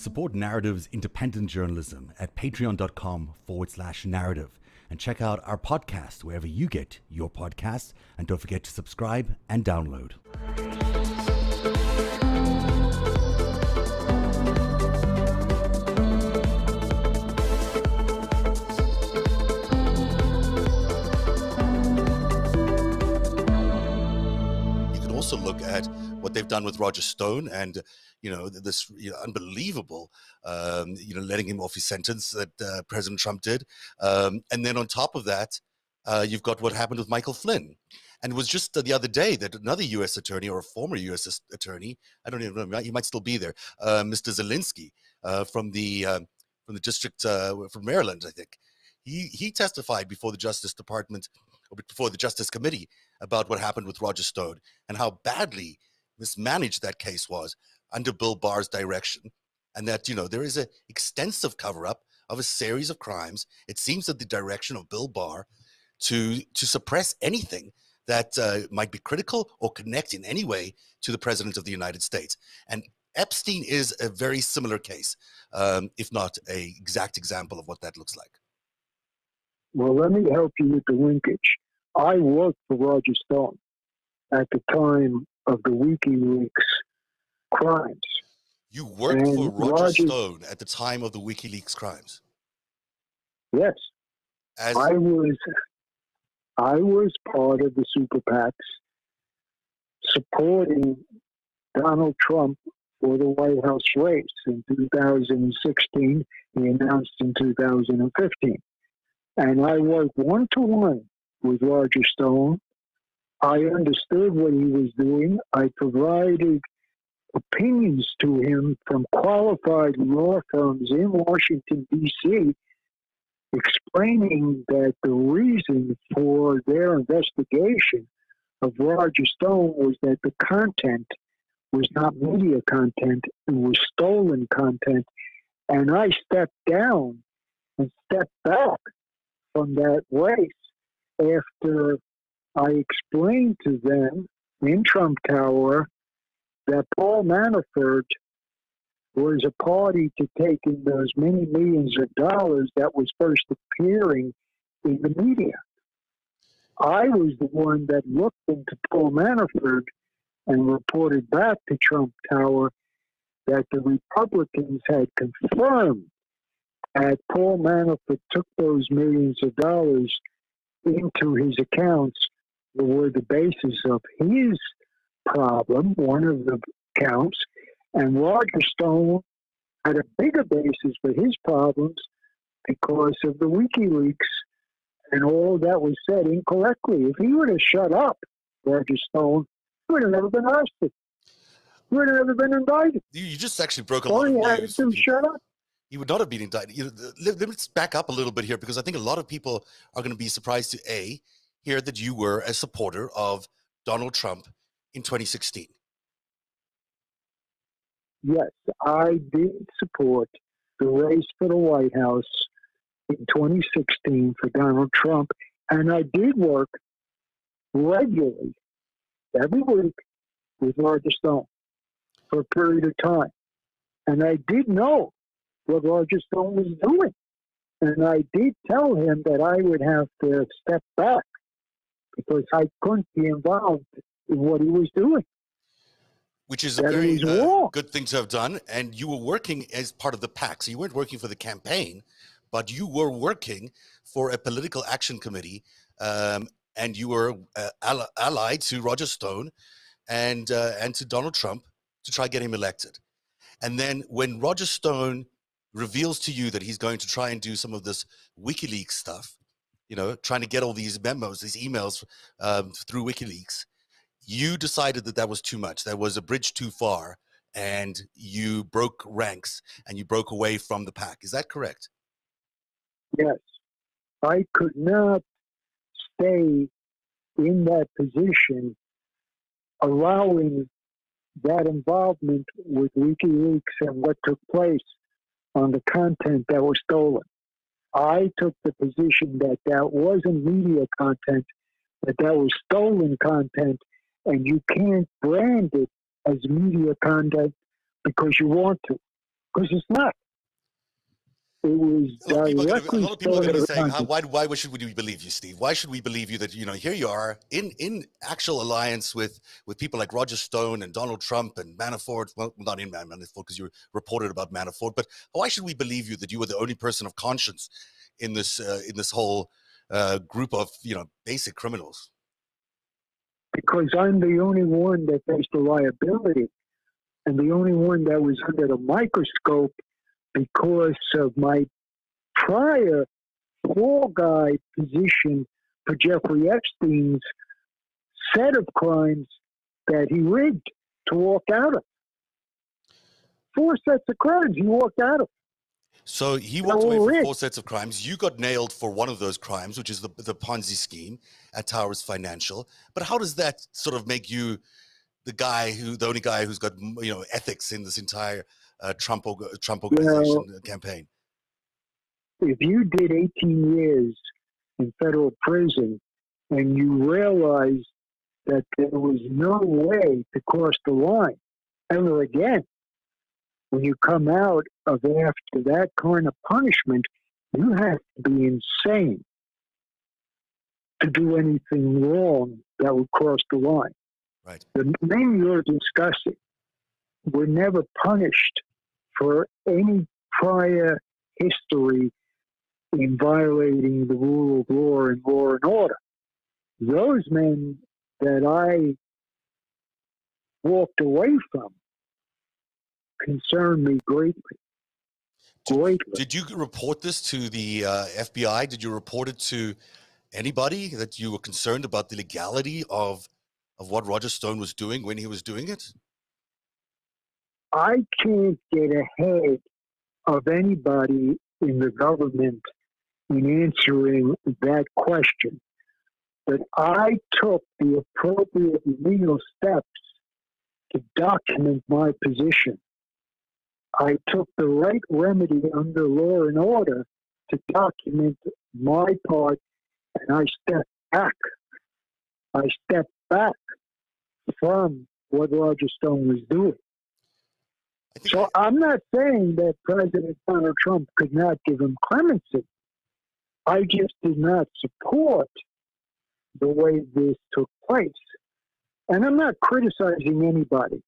Support Narativ's independent journalism at patreon.com forward slash narativ and check out our podcast wherever you get your podcasts. And don't forget to subscribe and download. You can also look at what they've done with Roger Stone and you know this you know, unbelievable um, you know letting him off his sentence that uh, President Trump did, um, and then on top of that, uh, you've got what happened with Michael Flynn. And it was just the other day that another U.S. attorney or a former U.S. attorney, I don't even know, he might still be there, uh, Mr. Zelinsky uh, from the uh, from the district uh, from Maryland, I think, he he testified before the Justice Department or before the Justice Committee about what happened with Roger Stone and how badly mismanaged that case was under Bill Barr's direction, and that you know there is an extensive cover up of a series of crimes. It seems that the direction of Bill Barr to to suppress anything that uh, might be critical or connect in any way to the president of the United States. And Epstein is a very similar case, um, if not a exact example of what that looks like. Well, let me help you with the linkage. I worked for Roger Stone at the time of the WikiLeaks crimes. You worked and for Roger, Roger, Stone at the time of the WikiLeaks crimes. Yes, As... I was. I was part of the super PACs supporting Donald Trump for the White House race in 2016. He announced in 2015. And I worked one to one with Roger Stone. I understood what he was doing. I provided opinions to him from qualified law firms in Washington, D.C., explaining that the reason for their investigation of Roger Stone was that the content was not media content, it was stolen content. And I stepped down and stepped back from that race after I explained to them in Trump Tower that Paul Manafort was a party to taking those many millions of dollars that was first appearing in the media. I was the one that looked into Paul Manafort and reported back to Trump Tower that the Republicans had confirmed that Paul Manafort took those millions of dollars into his accounts were the basis of his problem, one of the counts, and Roger Stone had a bigger basis for his problems because of the WikiLeaks and all that was said incorrectly. If he would have shut up, Roger Stone, he would have never been arrested. He would have never been indicted. You just actually broke a lot of news. To shut up. He would not have been indicted. You know, let's back up a little bit here because I think a lot of people are going to be surprised to a hear that you were a supporter of Donald Trump in 2016. Yes, I did support the race for the White House in 2016 for Donald Trump, and I did work regularly every week with Roger Stone for a period of time. And I did know what Roger Stone was doing. And I did tell him that I would have to step back because I couldn't be involved in what he was doing. Which is a very uh, good thing to have done. And you were working as part of the PAC. So you weren't working for the campaign, but you were working for a political action committee. Um, and you were uh, allied to Roger Stone and, uh, and to Donald Trump to try get him elected. And then when Roger Stone reveals to you that he's going to try and do some of this WikiLeaks stuff, you know, trying to get all these memos, these emails um, through WikiLeaks, you decided that that was too much. That was a bridge too far, and you broke ranks and you broke away from the pack. Is that correct? Yes. I could not stay in that position, allowing that involvement with WikiLeaks and what took place on the content that was stolen. I took the position that that wasn't media content, that that was stolen content, and you can't brand it as media content because you want to. because it's not. It was A lot of people a lot of people are going to be saying, how, why, why should we believe you, Steve? Why should we believe you that, you know, here you are in, in actual alliance with, with people like Roger Stone and Donald Trump and Manafort? Well, not in Manafort because you reported about Manafort, but why should we believe you that you were the only person of conscience in this, uh, in this whole uh, group of, you know, basic criminals? Because I'm the only one that faced a liability and the only one that was under the microscope because of my prior fall guy position for Jeffrey Epstein's set of crimes that he rigged to walk out of. Four sets of crimes he walked out of. So he walked away from four sets of crimes. You got nailed for one of those crimes, which is the, the Ponzi scheme at Towers Financial. But how does that sort of make you the guy who, the only guy who's got you know ethics in this entire uh, Trump Trump organization campaign? if you did 18 years in federal prison and you realized that there was no way to cross the line ever again, when you come out of after that kind of punishment, you have to be insane to do anything wrong that would cross the line. Right. The men you're discussing were never punished for any prior history in violating the rule of law and law and order. Those men that I walked away from concern me greatly. Greatly. Did you report this to the uh, FBI? Did you report it to anybody that you were concerned about the legality of of what Roger Stone was doing when he was doing it? I can't get ahead of anybody in the government in answering that question. But I took the appropriate legal steps to document my position. I took the right remedy under law and order to document my part, and I stepped back. I stepped back from what Roger Stone was doing. So I'm not saying that President Donald Trump could not give him clemency. I just did not support the way this took place. And I'm not criticizing anybody.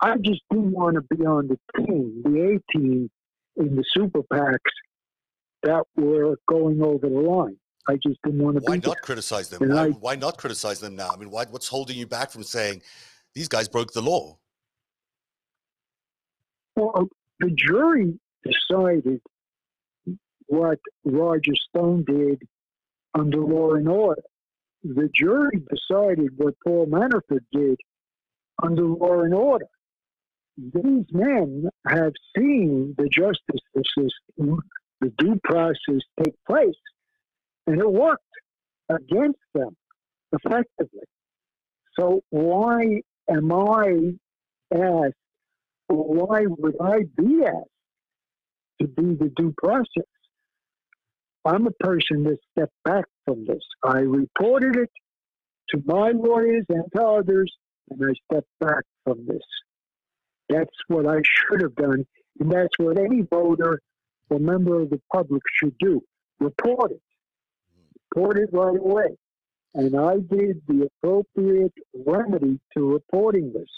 I just didn't want to be on the team, the A team in the super PACs that were going over the line. I just didn't want to why be there. not criticize them? Why, I- why not criticize them now? I mean, why, what's holding you back from saying these guys broke the law? Well, um, the jury decided what Roger Stone did under law and order. The jury decided what Paul Manafort did under law and order. These men have seen the justice system, the due process take place, and it worked against them effectively. So why am I asked or why would I be asked to be the due process? I'm a person that stepped back from this. I reported it to my lawyers and to others, and I stepped back from this. That's what I should have done, and that's what any voter or member of the public should do. Report it. Report it right away. And I did the appropriate remedy to reporting this.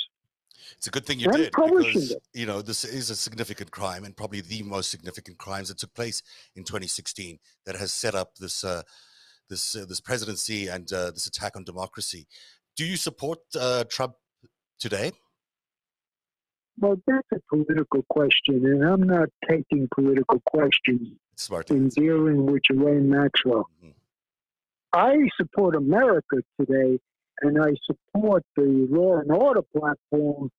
It's a good thing you I'm did because it. you know this is a significant crime and probably the most significant crimes that took place in 2016 that has set up this uh, this uh, this presidency and uh, this attack on democracy. Do you support uh, Trump today? Well, that's a political question, and I'm not taking political questions smart. in answer. dealing with Ghislaine Maxwell. Mhm. I support America today, and I support the law and order platform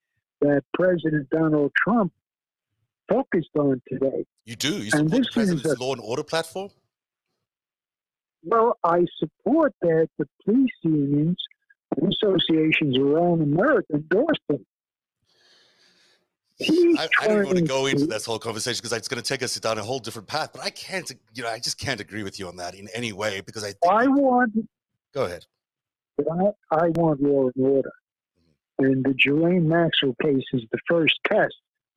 that President Donald Trump focused on today. You do. You And support the this is president's a- law and order platform. Well, I support that the police unions and associations around America endorse them. I, I don't want to go into this whole conversation because it's going to take us down a whole different path. But I can't, you know, I just can't agree with you on that in any way because I. I want go ahead. I, I want law and order. Mm-hmm. And the Ghislaine Maxwell case is the first test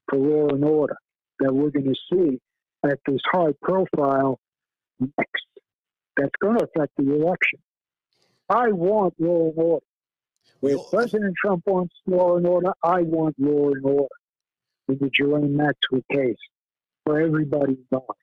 for law and order. that we're going to see at this high profile next that's going to affect the election. I want law and order. If President Trump wants law and order, I want law and order in the Ghislaine Maxwell case for everybody involved.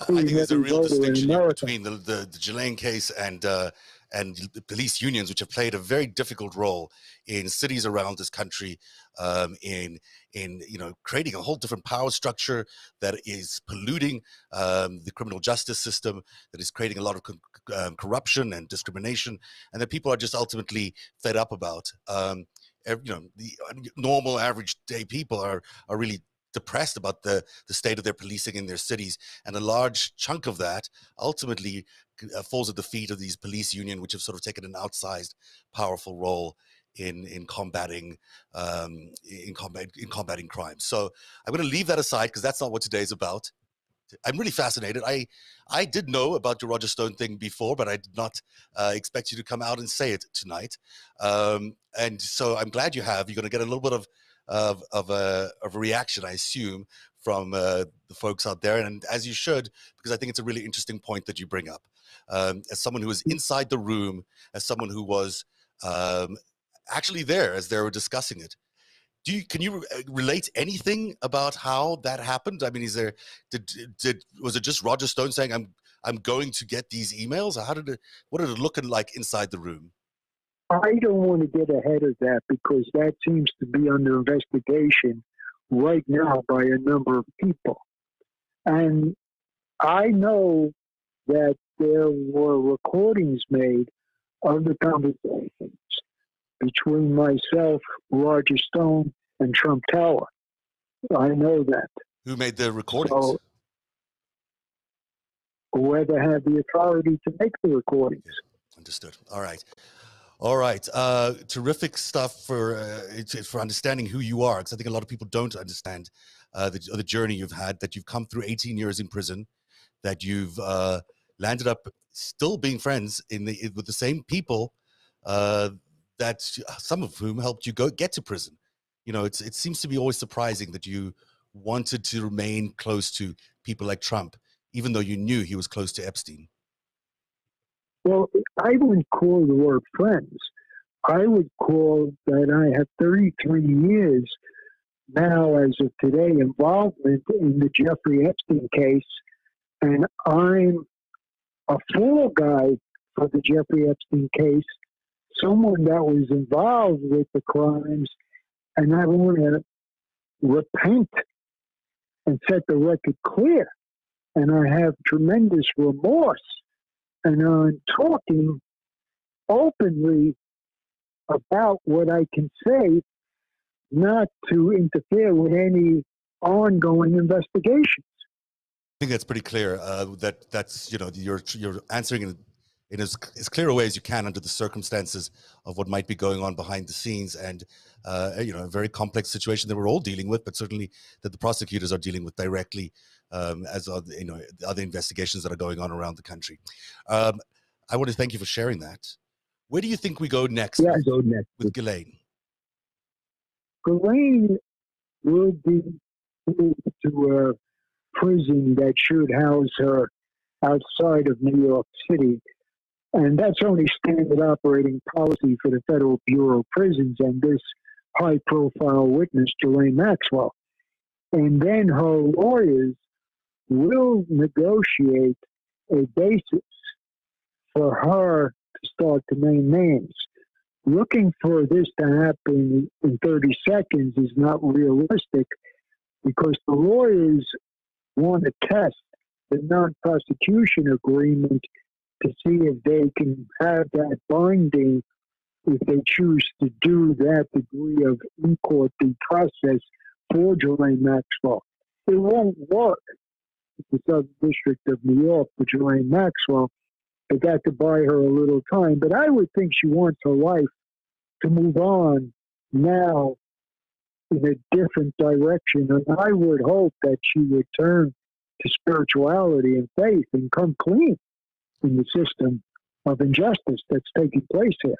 I think there's a real distinction between the, the, the Ghislaine case and uh, and the police unions, which have played a very difficult role in cities around this country, um, in in you know creating a whole different power structure that is polluting um, the criminal justice system, that is creating a lot of co- um, corruption and discrimination, and that people are just ultimately fed up about. You know, the uh, normal average day people are are really depressed about the, the state of their policing in their cities. And a large chunk of that ultimately uh, falls at the feet of these police union, which have sort of taken an outsized, powerful role in in combating um, in combat in combating crime. So I'm going to leave that aside because that's not what today's about. I'm really fascinated. I I did know about your Roger Stone thing before, but I did not uh, expect you to come out and say it tonight. Um, and so I'm glad you have. You're going to get a little bit of of of a, of a reaction, I assume, from uh, the folks out there, and as you should, because I think it's a really interesting point that you bring up. Um, as someone who was inside the room, as someone who was um, actually there as they were discussing it. Do you can you uh, relate anything about how that happened? I mean, is there did did was it just Roger Stone saying I'm I'm going to get these emails? Or How did it what did it look like inside the room? I don't want to get ahead of that because that seems to be under investigation right now by a number of people. And I know that there were recordings made of the conversations between myself, Roger Stone, and Trump Tower. I know that. Who made the recordings? So, whoever had the authority to make the recordings. Understood. All right. All right, uh, terrific stuff for uh, for understanding who you are, because I think a lot of people don't understand uh, the, the journey you've had. That you've come through 18 years in prison, that you've uh, landed up still being friends in the with the same people uh, that uh, some of whom helped you go get to prison. You know, it's it seems to be always surprising that you wanted to remain close to people like Trump, even though you knew he was close to Epstein. Well, I wouldn't call the word friends. I would call that I have 33 years now, as of today, involvement in the Jeffrey Epstein case, and I'm a fall guy for the Jeffrey Epstein case, someone that was involved with the crimes, and I want to repent and set the record clear. And I have tremendous remorse and I'm talking openly about what I can say, not to interfere with any ongoing investigations. I think that's pretty clear. Uh, that that's you know you're you're answering in, as, as clear a way as you can under the circumstances of what might be going on behind the scenes, and uh, you know a very complex situation that we're all dealing with, but certainly that the prosecutors are dealing with directly um, as other, you know the other investigations that are going on around the country. Um, I want to thank you for sharing that. Where do you think we go next? Yeah, go next with Ghislaine. Ghislaine will be moved to a prison that should house her outside of New York City. And that's only standard operating policy for the Federal Bureau of Prisons and this high profile witness, Ghislaine Maxwell. And then her lawyers will negotiate a basis for her to start to name names. Looking for this to happen in 30 seconds is not realistic because the lawyers want to test the non prosecution agreement to see if they can have that binding if they choose to do that degree of in court due process for Ghislaine Maxwell. It won't work the Southern District of New York for Ghislaine Maxwell. They got to buy her a little time, but I would think she wants her life to move on now in a different direction. And I would hope that she would turn to spirituality and faith and come clean in the system of injustice that's taking place here.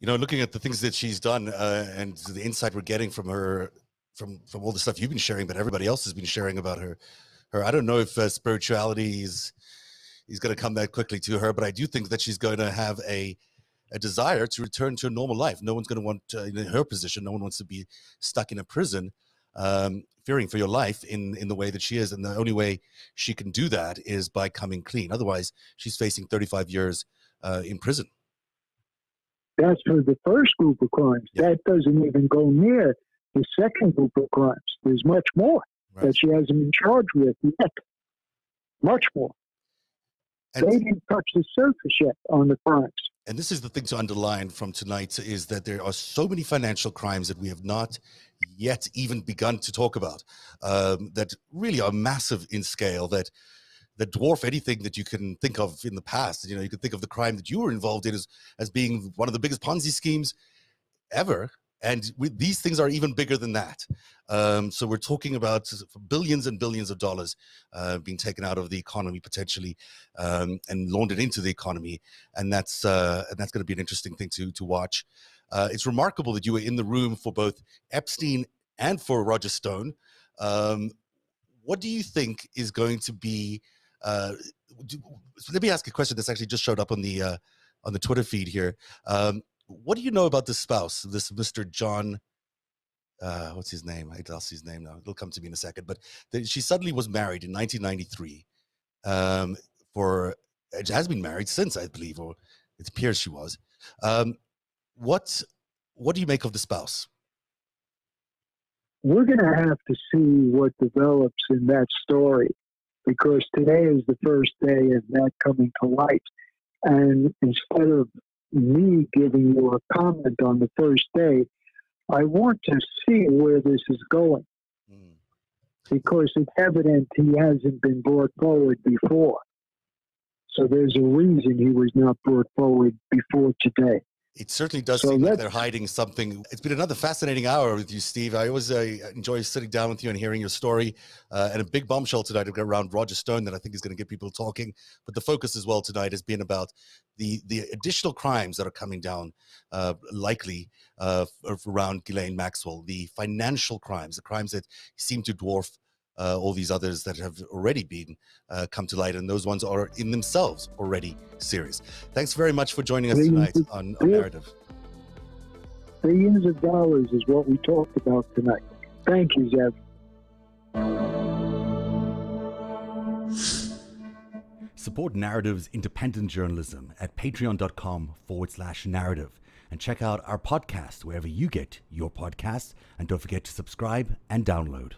You know, looking at the things that she's done uh, and the insight we're getting from her from from all the stuff you've been sharing, but everybody else has been sharing about her. Her, I don't know if uh, spirituality is is going to come that quickly to her, but I do think that she's going to have a a desire to return to a normal life. No one's going to want, uh, in her position, no one wants to be stuck in a prison, um, fearing for your life in in the way that she is. And the only way she can do that is by coming clean. Otherwise, she's facing 35 years uh, in prison. That's for the first group of crimes. Yeah. That doesn't even go near the second group of crimes. There's much more Right. that she hasn't been charged with yet. Much more. And, they didn't touch the surface yet on the crimes. And this is the thing to underline from tonight is that there are so many financial crimes that we have not yet even begun to talk about um, that really are massive in scale that that dwarf anything that you can think of in the past. You know you can think of the crime that you were involved in as as being one of the biggest ponzi schemes ever and we, these things are even bigger than that um, so we're talking about billions and billions of dollars uh, being taken out of the economy potentially um, and laundered into the economy and that's uh, and that's going to be an interesting thing to to watch. Uh, it's remarkable that you were in the room for both Epstein and for Roger Stone. Um, what do you think is going to be? Uh, do, so let me ask a question that's actually just showed up on the uh, on the Twitter feed here. Um, what do you know about this spouse, this Mr. John? Uh, what's his name? I lost his name now. It'll come to me in a second. But she suddenly was married in 1993 um, for it has been married since, I believe, or it appears she was. Um, what what do you make of the spouse? We're going to have to see what develops in that story because today is the first day of that coming to light. And instead of me giving you a comment on the first day, I want to see where this is going Mm. because it's evident he hasn't been brought forward before. So there's a reason he was not brought forward before today. It certainly does So seem like they're hiding something. It's been another fascinating hour with you, Steve. I always uh, enjoy sitting down with you and hearing your story. Uh, and a big bombshell tonight around Roger Stone that I think is going to get people talking. But the focus as well tonight has been about the the additional crimes that are coming down, uh, likely uh, around Ghislaine Maxwell, the financial crimes, the crimes that seem to dwarf uh, all these others that have already been uh, come to light, and those ones are in themselves already serious. Thanks very much for joining us tonight on, on yeah. Narativ. Billions of dollars is what we talked about tonight. Thank you, Zev. Support Narativ's independent journalism at patreon.com forward slash narativ and check out our podcast wherever you get your podcasts. And don't forget to subscribe and download.